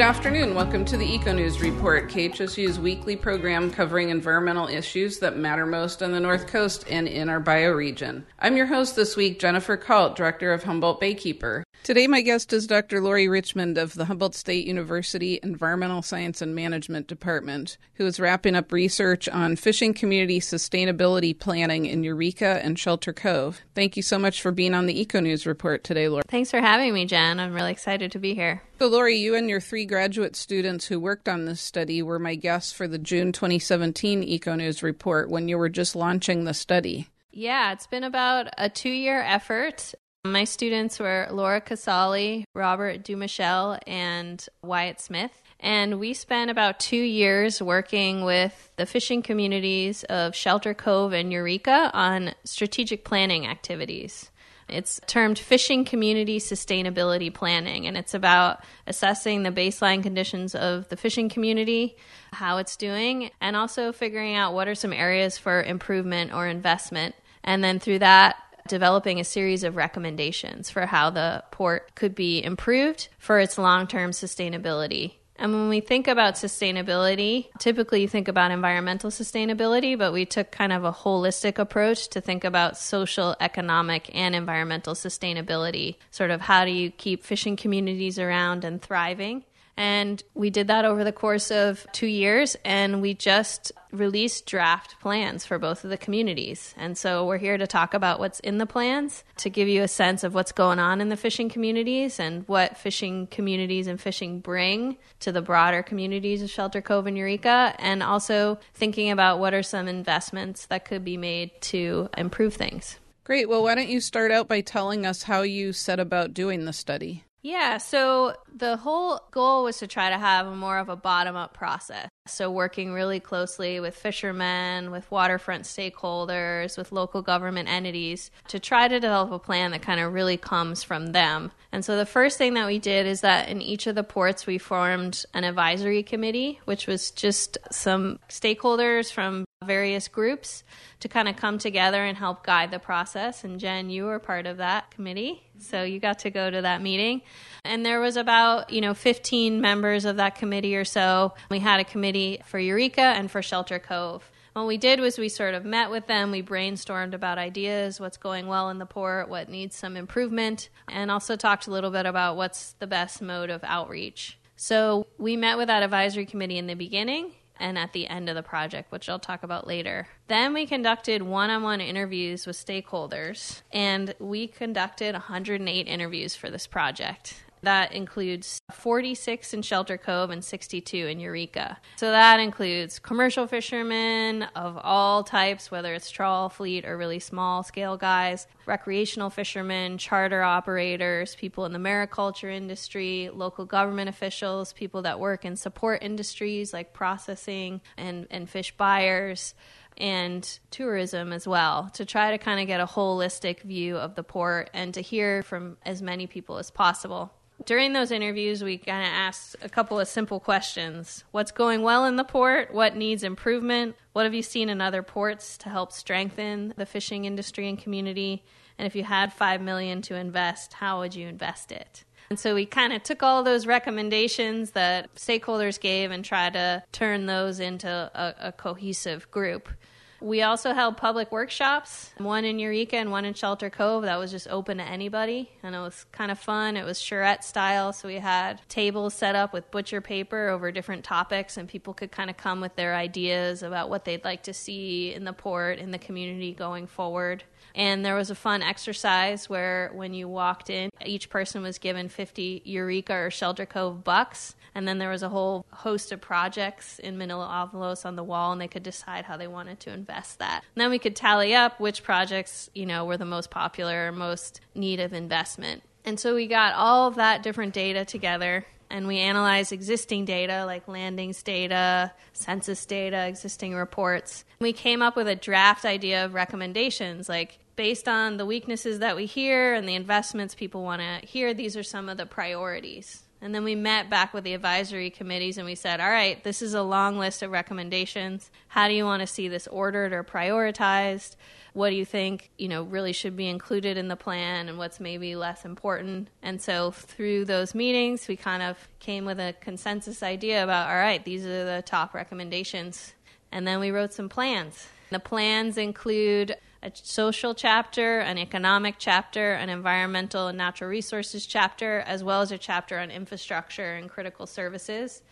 Good afternoon. Welcome to the Eco News Report, KHSU's weekly program covering environmental issues that matter most on the North Coast and in our bioregion. I'm your host this week, Jennifer Kalt, Director of Humboldt Baykeeper. Today, my guest is Dr. Laurie Richmond of the Humboldt State University Environmental Science and Management Department, who is wrapping up research on fishing community sustainability planning in Eureka and Shelter Cove. Thank you so much for being on the Eco News Report today, Laurie. Thanks for having me, Jen. I'm really excited to be here. So, Laurie, you and your three graduate students who worked on this study were my guests for the June 2017 Eco News report when you were just launching the study. Yeah, it's been about a two year effort. My students were Laura Casali, Robert Dumichel, and Wyatt Smith. And we spent about two years working with the fishing communities of Shelter Cove and Eureka on strategic planning activities. It's termed Fishing Community Sustainability Planning, and it's about assessing the baseline conditions of the fishing community, how it's doing, and also figuring out what are some areas for improvement or investment. And then through that, developing a series of recommendations for how the port could be improved for its long term sustainability. And when we think about sustainability, typically you think about environmental sustainability, but we took kind of a holistic approach to think about social, economic, and environmental sustainability. Sort of how do you keep fishing communities around and thriving? And we did that over the course of two years, and we just released draft plans for both of the communities. And so we're here to talk about what's in the plans, to give you a sense of what's going on in the fishing communities and what fishing communities and fishing bring to the broader communities of Shelter Cove and Eureka, and also thinking about what are some investments that could be made to improve things. Great. Well, why don't you start out by telling us how you set about doing the study? Yeah, so the whole goal was to try to have more of a bottom up process. So, working really closely with fishermen, with waterfront stakeholders, with local government entities to try to develop a plan that kind of really comes from them. And so, the first thing that we did is that in each of the ports, we formed an advisory committee, which was just some stakeholders from various groups to kind of come together and help guide the process. And Jen, you were part of that committee. So you got to go to that meeting. And there was about, you know, 15 members of that committee or so. We had a committee for Eureka and for Shelter Cove. What we did was we sort of met with them, we brainstormed about ideas, what's going well in the port, what needs some improvement, and also talked a little bit about what's the best mode of outreach. So we met with that advisory committee in the beginning and at the end of the project, which I'll talk about later. Then we conducted one on one interviews with stakeholders, and we conducted 108 interviews for this project. That includes 46 in Shelter Cove and 62 in Eureka. So that includes commercial fishermen of all types, whether it's trawl, fleet, or really small scale guys, recreational fishermen, charter operators, people in the mariculture industry, local government officials, people that work in support industries like processing and, and fish buyers and tourism as well to try to kind of get a holistic view of the port and to hear from as many people as possible during those interviews, we kind of asked a couple of simple questions. What's going well in the port? What needs improvement? What have you seen in other ports to help strengthen the fishing industry and community? And if you had 5 million to invest, how would you invest it? And so we kind of took all those recommendations that stakeholders gave and tried to turn those into a, a cohesive group. We also held public workshops, one in Eureka and one in Shelter Cove that was just open to anybody. And it was kind of fun. It was charrette style. So we had tables set up with butcher paper over different topics, and people could kind of come with their ideas about what they'd like to see in the port, in the community going forward. And there was a fun exercise where when you walked in, each person was given 50 Eureka or Shelter Cove bucks. And then there was a whole host of projects in manila envelopes on the wall, and they could decide how they wanted to invest that. And then we could tally up which projects, you know, were the most popular or most need of investment. And so we got all of that different data together and we analyze existing data like landings data, census data, existing reports. We came up with a draft idea of recommendations like based on the weaknesses that we hear and the investments people want to hear, these are some of the priorities. And then we met back with the advisory committees and we said, all right, this is a long list of recommendations. How do you want to see this ordered or prioritized? What do you think, you know, really should be included in the plan and what's maybe less important? And so through those meetings, we kind of came with a consensus idea about, all right, these are the top recommendations. And then we wrote some plans. The plans include a social chapter, an economic chapter, an environmental and natural resources chapter, as well as a chapter on infrastructure and critical services.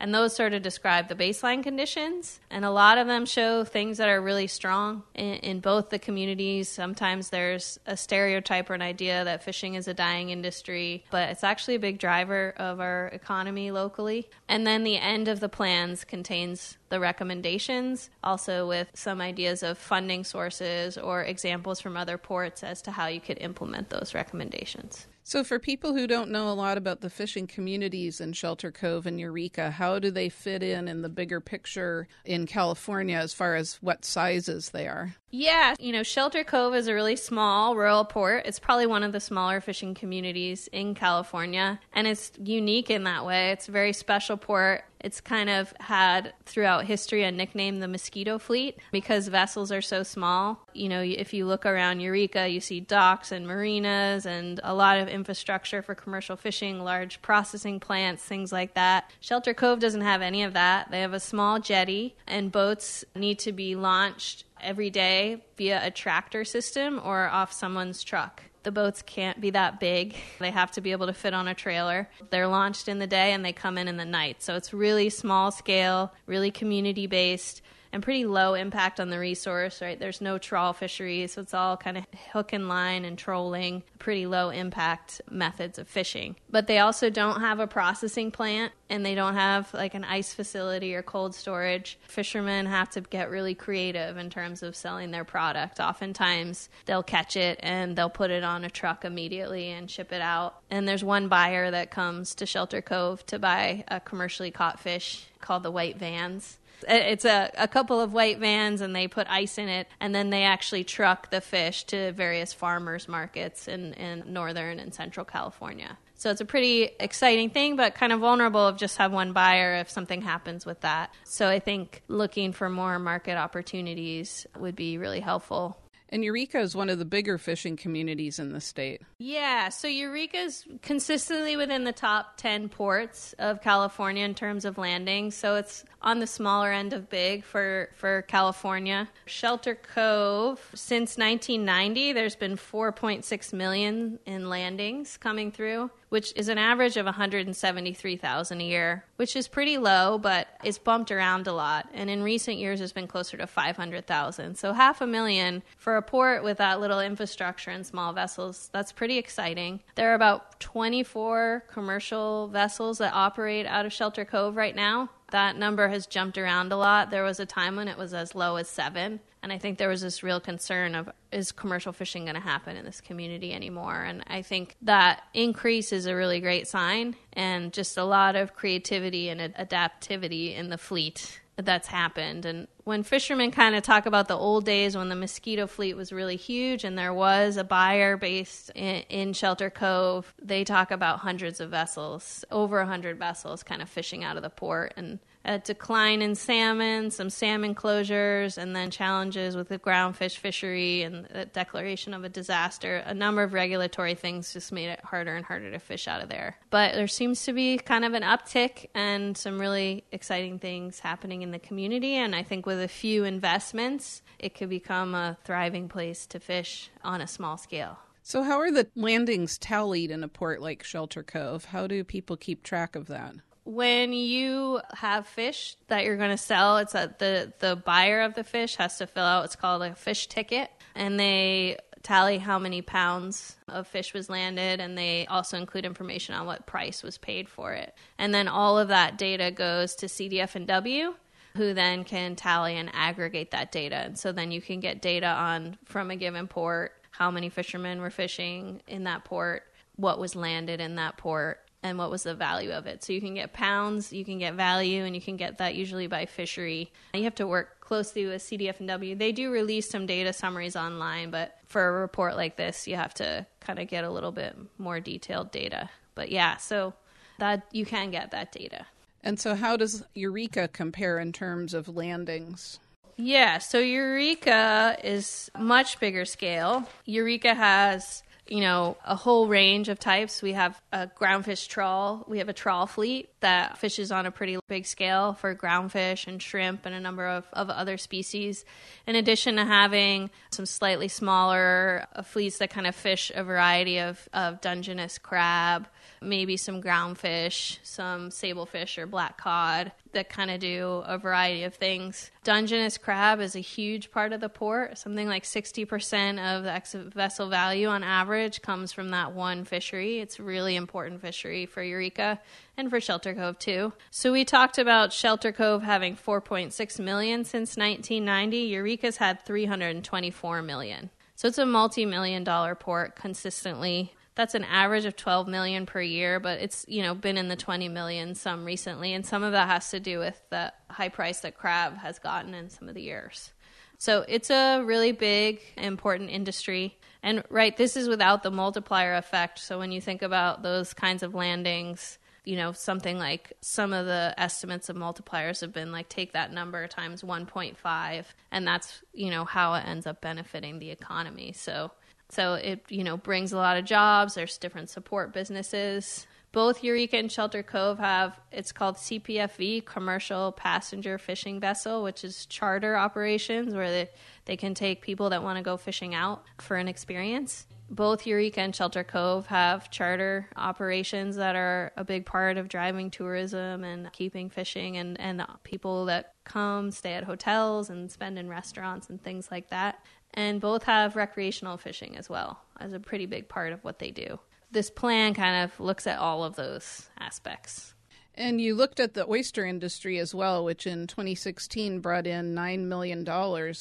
And those sort of describe the baseline conditions. And a lot of them show things that are really strong in, in, both the communities. Sometimes there's a stereotype or an idea that fishing is a dying industry, but it's actually a big driver of our economy locally. And then the end of the plans contains the recommendations, also with some ideas of funding sources or examples from other ports as to how you could implement those recommendations. So, for people who don't know a lot about the fishing communities in Shelter Cove and Eureka, how do they fit in in the bigger picture in California as far as what sizes they are? Yeah, you know, Shelter Cove is a really small rural port. It's probably one of the smaller fishing communities in California, and it's unique in that way. It's a very special port. It's kind of had throughout history a nickname, the mosquito fleet, because vessels are so small. You know, if you look around Eureka, you see docks and marinas and a lot of infrastructure for commercial fishing, large processing plants, things like that. Shelter Cove doesn't have any of that. They have a small jetty, and boats need to be launched every day via a tractor system or off someone's truck. The boats can't be that big. They have to be able to fit on a trailer. They're launched in the day and they come in in the night. So it's really small scale, really community based and pretty low impact on the resource, right? There's no trawl fisheries, so it's all kind of hook and line and trolling, pretty low impact methods of fishing. But they also don't have a processing plant and they don't have like an ice facility or cold storage. Fishermen have to get really creative in terms of selling their product. Oftentimes, they'll catch it and they'll put it on a truck immediately and ship it out. And there's one buyer that comes to Shelter Cove to buy a commercially caught fish called the white vans it's a, a couple of white vans and they put ice in it and then they actually truck the fish to various farmers markets in, in northern and central California. So it's a pretty exciting thing, but kind of vulnerable of just have one buyer if something happens with that. So I think looking for more market opportunities would be really helpful. And Eureka is one of the bigger fishing communities in the state. Yeah, so Eureka is consistently within the top 10 ports of California in terms of landings. So it's on the smaller end of big for, for California. Shelter Cove, since 1990, there's been 4.6 million in landings coming through which is an average of 173,000 a year, which is pretty low, but it's bumped around a lot. And in recent years, it's been closer to 500,000. So half a million for a port with that little infrastructure and small vessels, that's pretty exciting. There are about 24 commercial vessels that operate out of Shelter Cove right now. That number has jumped around a lot. There was a time when it was as low as seven. And I think there was this real concern of is commercial fishing going to happen in this community anymore? And I think that increase is a really great sign and just a lot of creativity and adaptivity in the fleet that's happened. And when fishermen kind of talk about the old days when the mosquito fleet was really huge and there was a buyer based in, in Shelter Cove, they talk about hundreds of vessels, over a hundred vessels kind of fishing out of the port. And a decline in salmon, some salmon closures, and then challenges with the groundfish fishery and the declaration of a disaster. A number of regulatory things just made it harder and harder to fish out of there. But there seems to be kind of an uptick and some really exciting things happening in the community. And I think with a few investments, it could become a thriving place to fish on a small scale. So, how are the landings tallied in a port like Shelter Cove? How do people keep track of that? When you have fish that you're going to sell, it's that the the buyer of the fish has to fill out what's called a fish ticket, and they tally how many pounds of fish was landed, and they also include information on what price was paid for it. And then all of that data goes to CDF and W, who then can tally and aggregate that data. And so then you can get data on from a given port how many fishermen were fishing in that port, what was landed in that port, and what was the value of it. So you can get pounds, you can get value, and you can get that usually by fishery. You have to work closely with CDF and W. They do release some data summaries online, but for a report like this, you have to kind of get a little bit more detailed data. But yeah, so that you can get that data. And so, how does Eureka compare in terms of landings? Yeah, so Eureka is much bigger scale. Eureka has you know, a whole range of types. We have a groundfish trawl. We have a trawl fleet that fishes on a pretty big scale for groundfish and shrimp and a number of, of other species. In addition to having some slightly smaller uh, fleets that kind of fish a variety of, of Dungeness crab, maybe some groundfish, some sablefish or black cod that kind of do a variety of things. Dungeness crab is a huge part of the port. Something like 60% of the ex vessel value on average comes from that one fishery. It's a really important fishery for Eureka and for Shelter Cove too. So we talked about Shelter Cove having 4.6 million since 1990. Eureka's had 324 million. So it's a multi-million dollar port consistently that's an average of 12 million per year but it's you know been in the 20 million some recently and some of that has to do with the high price that crab has gotten in some of the years. So it's a really big important industry. And right this is without the multiplier effect. So when you think about those kinds of landings you know something like some of the estimates of multipliers have been like take that number times 1.5 and that's you know how it ends up benefiting the economy. So so it, you know, brings a lot of jobs. There's different support businesses. Both Eureka and Shelter Cove have it's called CPFV, Commercial Passenger Fishing Vessel, which is charter operations where they, they can take people that want to go fishing out for an experience. Both Eureka and Shelter Cove have charter operations that are a big part of driving tourism and keeping fishing and, and people that come stay at hotels and spend in restaurants and things like that and both have recreational fishing as well as a pretty big part of what they do. This plan kind of looks at all of those aspects. And you looked at the oyster industry as well, which in 2016 brought in $9 million,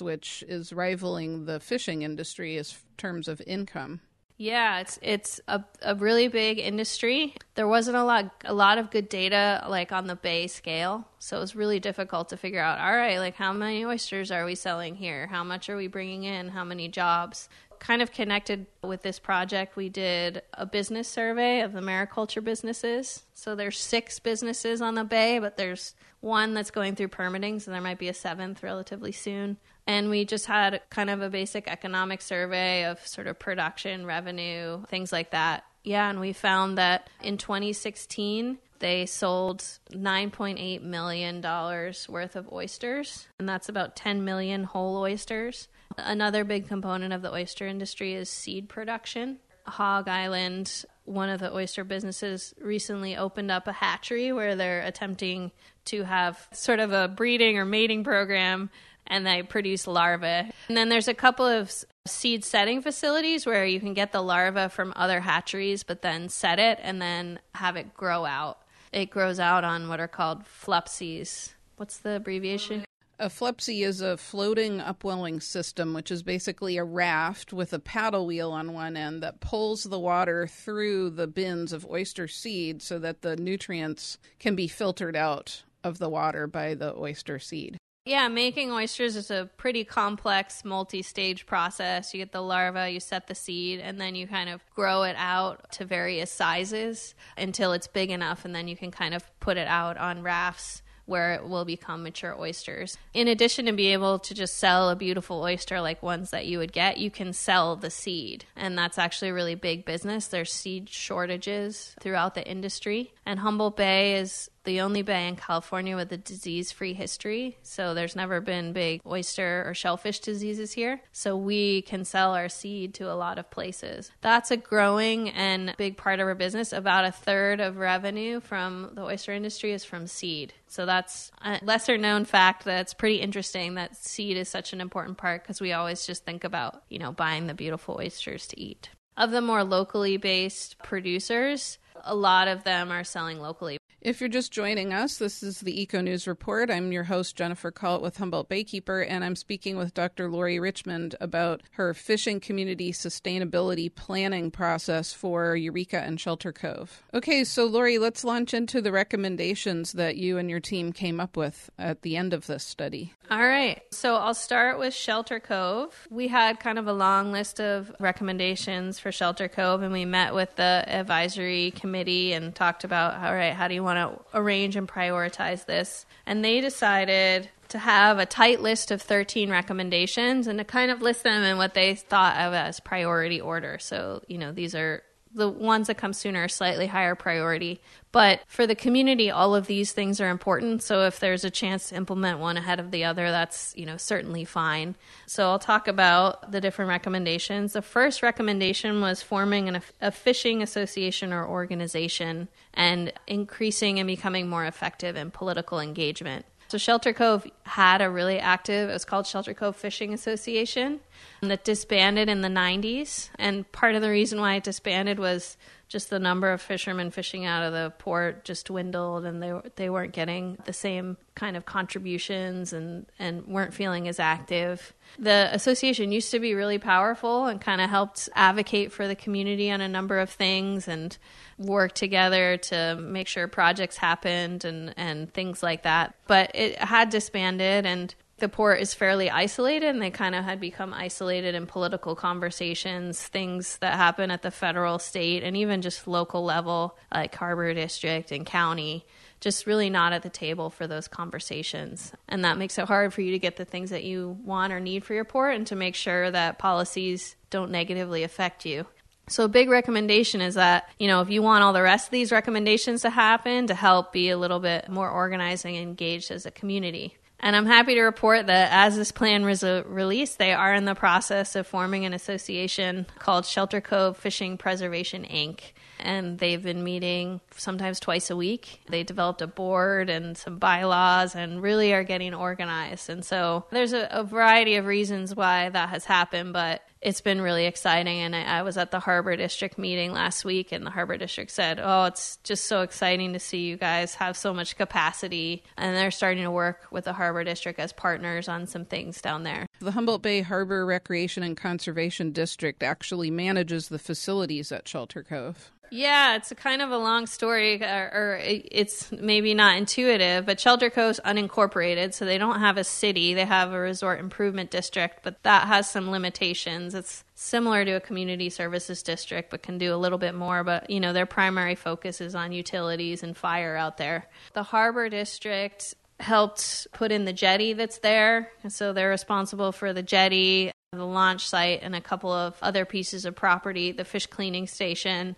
which is rivaling the fishing industry in terms of income. Yeah, it's it's a, a really big industry. There wasn't a lot a lot of good data like on the bay scale, so it was really difficult to figure out. All right, like how many oysters are we selling here? How much are we bringing in? How many jobs? Kind of connected with this project, we did a business survey of the mariculture businesses. So there's six businesses on the bay, but there's one that's going through permitting, so there might be a seventh relatively soon and we just had kind of a basic economic survey of sort of production, revenue, things like that. Yeah, and we found that in 2016, they sold $9.8 million worth of oysters, and that's about 10 million whole oysters. Another big component of the oyster industry is seed production. Hog Island, one of the oyster businesses, recently opened up a hatchery where they're attempting to have sort of a breeding or mating program and they produce larvae. And then there's a couple of seed setting facilities where you can get the larva from other hatcheries, but then set it and then have it grow out. It grows out on what are called FLUPSYs. What's the abbreviation? A FLUPSY is a floating upwelling system, which is basically a raft with a paddle wheel on one end that pulls the water through the bins of oyster seed so that the nutrients can be filtered out of the water by the oyster seed. Yeah, making oysters is a pretty complex multi stage process. You get the larva, you set the seed, and then you kind of grow it out to various sizes until it's big enough, and then you can kind of put it out on rafts where it will become mature oysters. In addition to be able to just sell a beautiful oyster like ones that you would get, you can sell the seed. And that's actually a really big business. There's seed shortages throughout the industry. And Humboldt Bay is the only bay in California with a disease free history. So there's never been big oyster or shellfish diseases here. So we can sell our seed to a lot of places. That's a growing and big part of our business. About a third of revenue from the oyster industry is from seed. So that's a lesser known fact that's pretty interesting that seed is such an important part because we always just think about, you know, buying the beautiful oysters to eat. Of the more locally based producers, a lot of them are selling locally. If you're just joining us, this is the Eco News Report. I'm your host, Jennifer Kalt with Humboldt Baykeeper, and I'm speaking with Dr. Laurie Richmond about her fishing community sustainability planning process for Eureka and Shelter Cove. Okay, so Laurie, let's launch into the recommendations that you and your team came up with at the end of this study. All right, so I'll start with Shelter Cove. We had kind of a long list of recommendations for Shelter Cove, and we met with the advisory committee and talked about, all right, how do you want to arrange and prioritize this. And they decided to have a tight list of 13 recommendations and to kind of list them in what they thought of as priority order. So, you know, these are the ones that come sooner slightly higher priority. But for the community, all of these things are important. So if there's a chance to implement one ahead of the other, that's, you know, certainly fine. So I'll talk about the different recommendations. The first recommendation was forming an, a fishing association or organization and increasing and becoming more effective in political engagement. So Shelter Cove had a really active, it was called Shelter Cove Fishing Association that disbanded in the 90s. And part of the reason why it disbanded was just the number of fishermen fishing out of the port just dwindled and they they weren't getting the same kind of contributions and and weren't feeling as active. The association used to be really powerful and kind of helped advocate for the community on a number of things and work together to make sure projects happened and and things like that. But it had disbanded and the port is fairly isolated and they kind of had become isolated in political conversations, things that happen at the federal, state, and even just local level, like harbor district and county, just really not at the table for those conversations. And that makes it hard for you to get the things that you want or need for your port and to make sure that policies don't negatively affect you. So, a big recommendation is that, you know, if you want all the rest of these recommendations to happen, to help be a little bit more organized and engaged as a community. And I'm happy to report that as this plan was uh, released, they are in the process of forming an association called Shelter Cove Fishing Preservation Inc. And they've been meeting sometimes twice a week. They developed a board and some bylaws and really are getting organized. And so there's a, a variety of reasons why that has happened, but it's been really exciting. And I, I, was at the Harbor District meeting last week, and the Harbor District said, Oh, it's just so exciting to see you guys have so much capacity. And they're starting to work with the Harbor District as partners on some things down there. The Humboldt Bay Harbor Recreation and Conservation District actually manages the facilities at Shelter Cove. Yeah, it's a kind of a long story, or, or, it's maybe not intuitive, but Shelter Cove's unincorporated, so they don't have a city. They have a resort improvement district, but that has some limitations. It's similar to a community services district, but can do a little bit more. But, you know, their primary focus is on utilities and fire out there. The Harbor District helped put in the jetty that's there, And so they're responsible for the jetty, the launch site, and a couple of other pieces of property, the fish cleaning station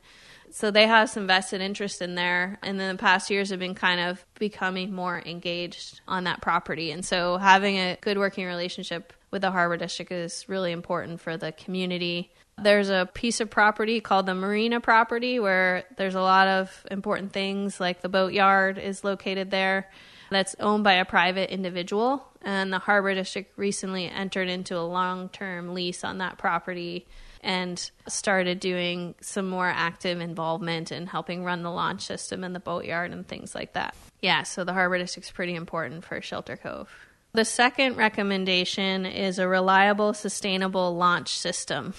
so they have some vested interest in there. And then the past years have been kind of becoming more engaged on that property. And so having a good working relationship with the harbor district is really important for the community. There's a piece of property called the marina property where there's a lot of important things like the boatyard is located there that's owned by a private individual and the harbor district recently entered into a long-term lease on that property and started doing some more active involvement in helping run the launch system and the boatyard and things like that. Yeah, so the harbor district's pretty important for Shelter Cove. The second recommendation is a reliable, sustainable launch system.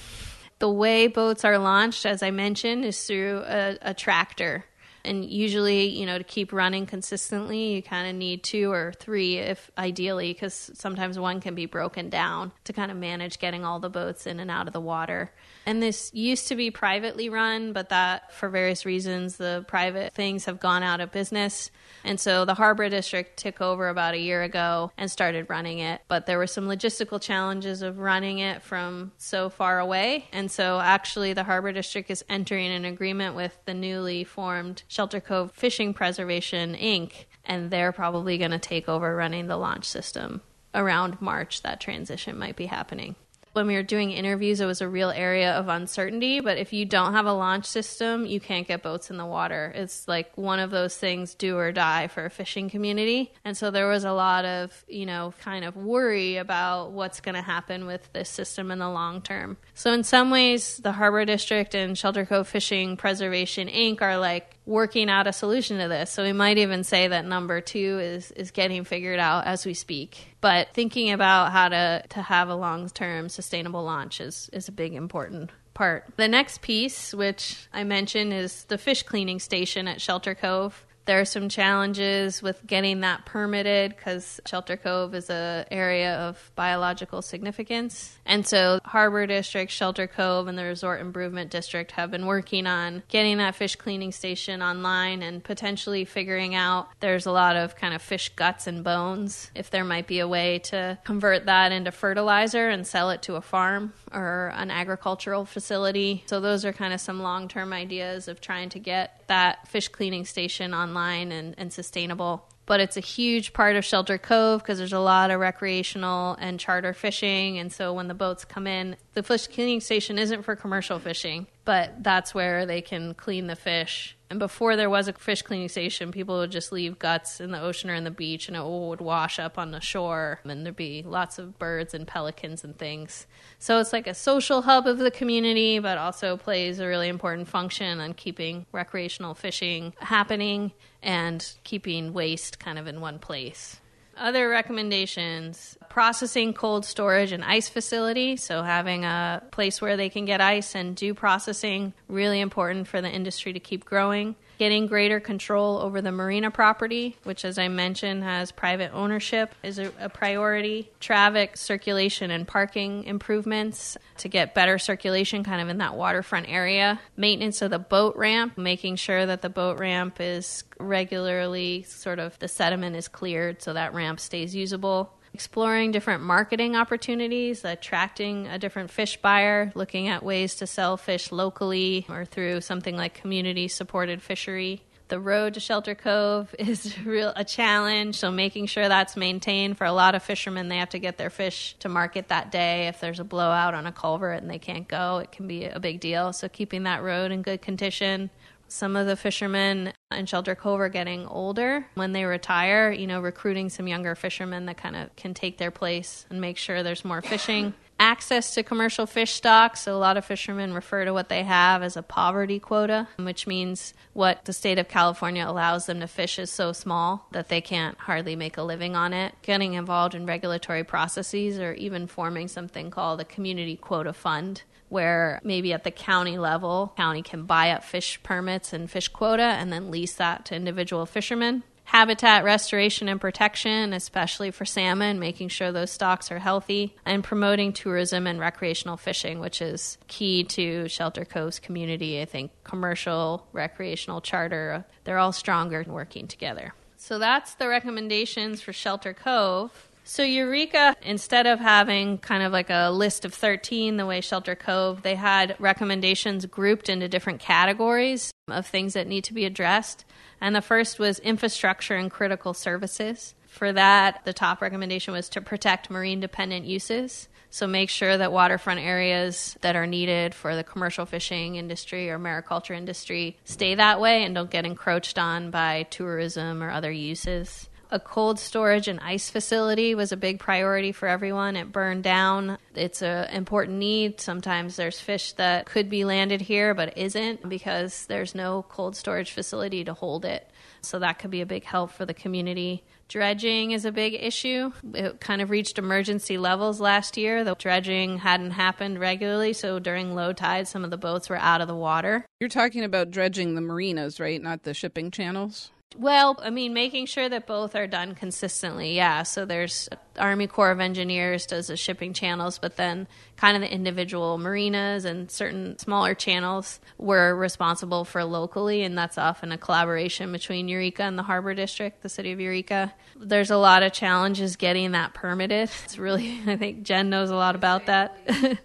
The way boats are launched, as I mentioned, is through a, a tractor. And usually, you know, to keep running consistently, you kind of need two or three, if ideally, because sometimes one can be broken down to kind of manage getting all the boats in and out of the water. And this used to be privately run, but that, for various reasons, the private things have gone out of business. And so the Harbor District took over about a year ago and started running it. But there were some logistical challenges of running it from so far away. And so actually, the Harbor District is entering an agreement with the newly formed Shelter Cove Fishing Preservation, Inc., and they're probably going to take over running the launch system. Around March, that transition might be happening when we were doing interviews, it was a real area of uncertainty. But if you don't have a launch system, you can't get boats in the water. It's like one of those things do or die for a fishing community. And so there was a lot of, you know, kind of worry about what's going to happen with this system in the long term. So in some ways, the Harbor District and Shelter Cove Fishing Preservation Inc. are like working out a solution to this. So we might even say that number two is is getting figured out as we speak. But thinking about how to to have a long term sustainable launch is is a big important part. The next piece, which I mentioned, is the fish cleaning station at Shelter Cove. There are some challenges with getting that permitted because Shelter Cove is a area of biological significance. And so Harbor District, Shelter Cove, and the Resort Improvement District have been working on getting that fish cleaning station online and potentially figuring out there's a lot of kind of fish guts and bones. If there might be a way to convert that into fertilizer and sell it to a farm or an agricultural facility. So those are kind of some long-term ideas of trying to get that fish cleaning station online and, and sustainable but it's a huge part of Shelter Cove because there's a lot of recreational and charter fishing. And so when the boats come in, the fish cleaning station isn't for commercial fishing, but that's where they can clean the fish. And before there was a fish cleaning station, people would just leave guts in the ocean or in the beach and it would wash up on the shore. And there'd be lots of birds and pelicans and things. So it's like a social hub of the community, but also plays a really important function on keeping recreational fishing happening and keeping waste kind of in one place. Other recommendations processing cold storage and ice facility. So, having a place where they can get ice and do processing, really important for the industry to keep growing getting greater control over the marina property, which, as I mentioned, has private ownership, is a, a, priority. Traffic circulation and parking improvements to get better circulation kind of in that waterfront area. Maintenance of the boat ramp, making sure that the boat ramp is regularly sort of the sediment is cleared so that ramp stays usable exploring different marketing opportunities, attracting a different fish buyer, looking at ways to sell fish locally or through something like community supported fishery. The road to Shelter Cove is real a challenge, so making sure that's maintained for a lot of fishermen, they have to get their fish to market that day. If there's a blowout on a culvert and they can't go, it can be a big deal. So keeping that road in good condition, some of the fishermen in Shelter Cove are getting older. When they retire, you know, recruiting some younger fishermen that kind of can take their place and make sure there's more fishing. Access to commercial fish stocks. So, a lot of fishermen refer to what they have as a poverty quota, which means what the state of California allows them to fish is so small that they can't hardly make a living on it. Getting involved in regulatory processes or even forming something called a community quota fund where maybe at the county level, county can buy up fish permits and fish quota and then lease that to individual fishermen. Habitat restoration and protection, especially for salmon, making sure those stocks are healthy, and promoting tourism and recreational fishing, which is key to Shelter Cove's community. I think commercial, recreational, charter, they're all stronger working together. So that's the recommendations for Shelter Cove. So, Eureka, instead of having kind of like a list of 13 the way Shelter Cove, they had recommendations grouped into different categories of things that need to be addressed. And the first was infrastructure and critical services. For that, the top recommendation was to protect marine dependent uses. So, make sure that waterfront areas that are needed for the commercial fishing industry or mariculture industry stay that way and don't get encroached on by tourism or other uses a cold storage and ice facility was a big priority for everyone. It burned down. It's an important need. Sometimes there's fish that could be landed here but isn't because there's no cold storage facility to hold it. So that could be a big help for the community. Dredging is a big issue. It kind of reached emergency levels last year. The dredging hadn't happened regularly, so during low tide, some of the boats were out of the water. You're talking about dredging the marinas, right? Not the shipping channels? Well, I mean, making sure that both are done consistently. Yeah. So there's Army Corps of Engineers does the shipping channels, but then kind of the individual marinas and certain smaller channels were responsible for locally, and that's often a collaboration between Eureka and the Harbor District, the city of Eureka. There's a lot of challenges getting that permitted. It's really, I think Jen knows a lot about that.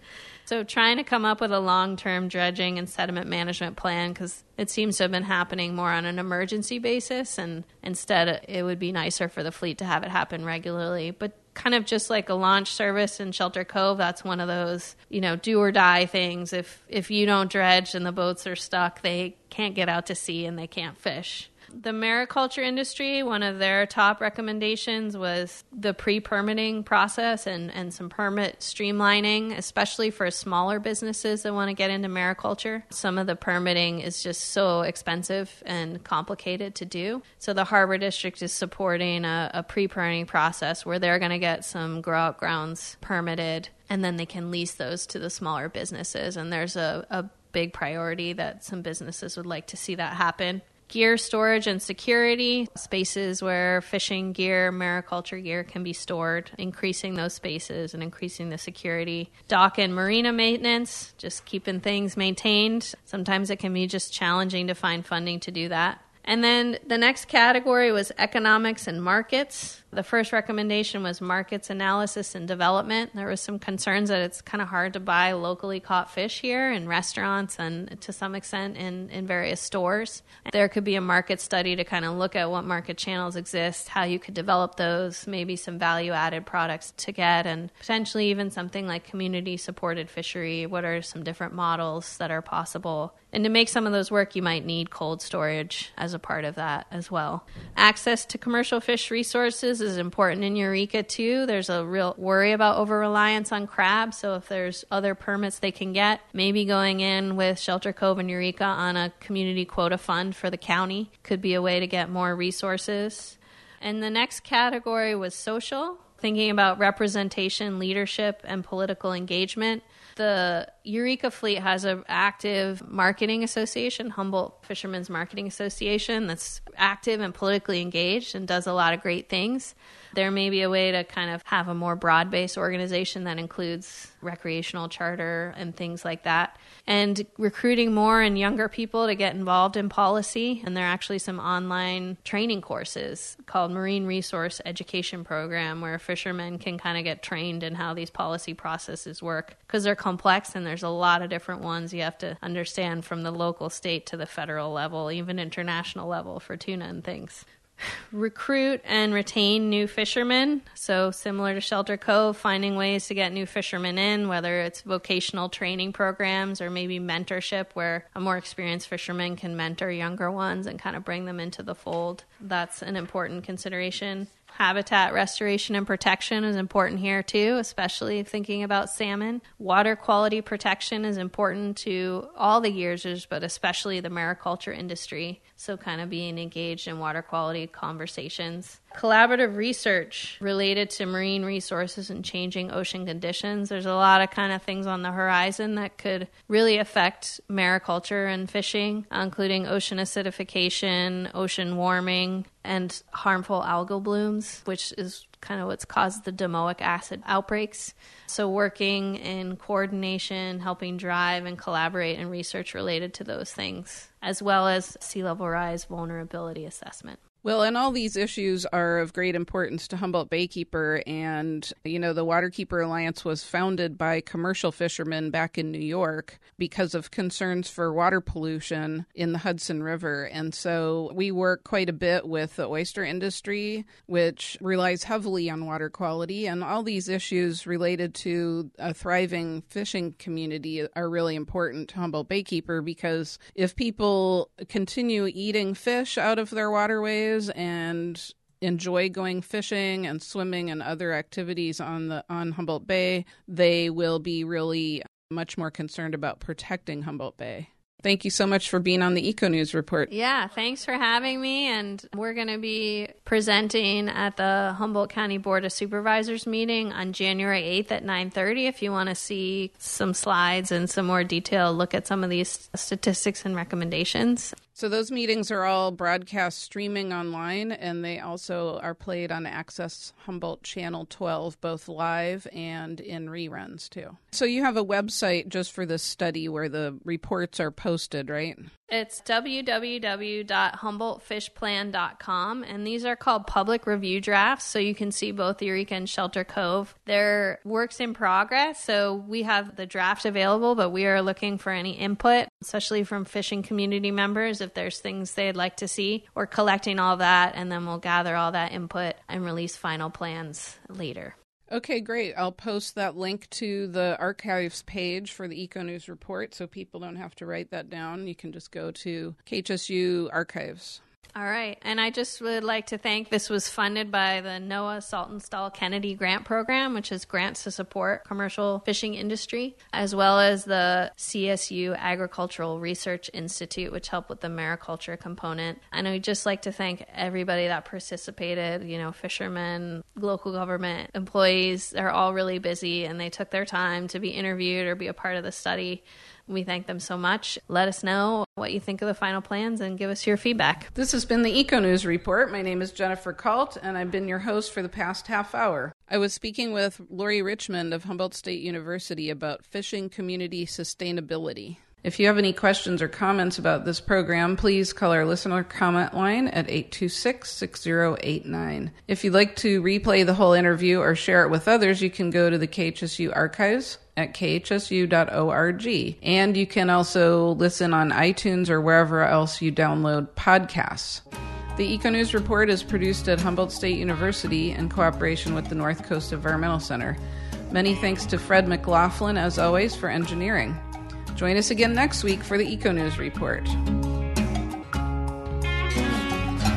So, trying to come up with a long term dredging and sediment management plan because it seems to have been happening more on an emergency basis, and instead, it would be nicer for the fleet to have it happen regularly. But kind of just like a launch service in Shelter Cove, that's one of those, you know, do or die things. If if you don't dredge and the boats are stuck, they can't get out to sea and they can't fish. The mariculture industry, one of their top recommendations was the pre permitting process and, and some permit streamlining, especially for smaller businesses that want to get into mariculture. Some of the permitting is just so expensive and complicated to do. So the Harbor District is supporting a, a pre permitting process where they're going to get some grow out grounds permitted and then they can lease those to the smaller businesses. And there's a, a big priority that some businesses would like to see that happen. Gear storage and security, spaces where fishing gear, mariculture gear can be stored, increasing those spaces and increasing the security. Dock and marina maintenance, just keeping things maintained. Sometimes it can be just challenging to find funding to do that. And then the next category was economics and markets. The first recommendation was markets analysis and development. There was some concerns that it's kind of hard to buy locally caught fish here in restaurants and to some extent in, in various stores. There could be a market study to kind of look at what market channels exist, how you could develop those, maybe some value added products to get, and potentially even something like community supported fishery. What are some different models that are possible? And to make some of those work, you might need cold storage as a part of that as well. Access to commercial fish resources is important in Eureka too. There's a real worry about over reliance on crab. So if there's other permits they can get, maybe going in with Shelter Cove and Eureka on a community quota fund for the county could be a way to get more resources. And the next category was social, thinking about representation, leadership, and political engagement the Eureka Fleet has an active marketing association, Humboldt Fishermen's Marketing Association, that's active and politically engaged and does a lot of great things. There may be a way to kind of have a more broad based organization that includes recreational charter and things like that. And recruiting more and younger people to get involved in policy. And there are actually some online training courses called Marine Resource Education Program where fishermen can kind of get trained in how these policy processes work because they're complex and there's a lot of different ones you have to understand from the local, state to the federal level, even international level for tuna and things recruit and retain new fishermen. So, similar to Shelter Cove, finding ways to get new fishermen in, whether it's vocational training programs or maybe mentorship, where a more experienced fisherman can mentor younger ones and kind of bring them into the fold. That's an important consideration. Habitat restoration and protection is important here too, especially thinking about salmon. Water quality protection is important to all the users, but especially the mariculture industry. So, kind of being engaged in water quality conversations. Collaborative research related to marine resources and changing ocean conditions. There's a lot of kind of things on the horizon that could really affect mariculture and fishing, uh, including ocean acidification, ocean warming, and harmful algal blooms, which is kind of what's caused the domoic acid outbreaks. So, working in coordination, helping drive and collaborate in research related to those things, as well as sea level rise vulnerability assessment. Well, and all these issues are of great importance to Humboldt Baykeeper. And, you know, the Waterkeeper Alliance was founded by commercial fishermen back in New York because of concerns for water pollution in the Hudson River. And so we work quite a bit with the oyster industry, which relies heavily on water quality. And all these issues related to a thriving fishing community are really important to Humboldt Baykeeper because if people continue eating fish out of their waterways, and enjoy going fishing and swimming and other activities on the on Humboldt Bay, they will be really much more concerned about protecting Humboldt Bay. Thank you so much for being on the Eco News Report. Yeah, thanks for having me. And we're going to be presenting at the Humboldt County Board of Supervisors meeting on January 8th at 9:30. If you want to see some slides and some more detail, look at some of these statistics and recommendations. So those meetings are all broadcast streaming online, and they also are played on Access Humboldt Channel 12, both live and in reruns too. So you have a website just for this study where the reports are posted, right? It's www.humboldtfishplan.com, and these are called public review drafts, so you can see both Eureka and Shelter Cove. They're works in progress, so we have the draft available, but we are looking for any input, especially from fishing community members, if there's things they'd like to see. We're collecting all that, and then we'll gather all that input and release final plans later. Okay, great. I'll post that link to the archives page for the Eco News report so people don't have to write that down. You can just go to KHSU archives. All right. And I just would like to thank this was funded by the NOAA Saltonstall Kennedy Grant Program, which is grants to support commercial fishing industry, as well as the CSU Agricultural Research Institute, which helped with the mariculture component. And I'd just like to thank everybody that participated, you know, fishermen, local government employees. They're all really busy and they took their time to be interviewed or be a part of the study. We thank them so much. Let us know what you think of the final plans and give us your feedback. This has been the Eco News Report. My name is Jennifer Kalt, and I've been your host for the past half hour. I was speaking with Laurie Richmond of Humboldt State University about fishing community sustainability. If you have any questions or comments about this program, please call our listener comment line at 826 6089. If you'd like to replay the whole interview or share it with others, you can go to the KHSU archives at khsu.org. And you can also listen on iTunes or wherever else you download podcasts. The Eco News Report is produced at Humboldt State University in cooperation with the North Coast Environmental Center. Many thanks to Fred McLaughlin, as always, for engineering. Join us again next week for the Eco News Report.